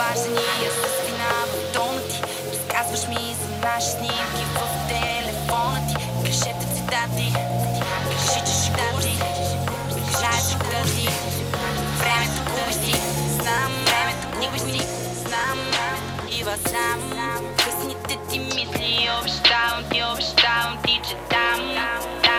Обаждани, я се спина в тона ти. Разказваш ми за наши снимки в телефона ти. Кажете цитати. Кажи, че ще ти Знаеш, че купиш ти. Времето губиш ти Знам, времето губиш ти Знам, Ива, знам. Късните ти мисли. Обещавам ти, обещавам ти, че там, там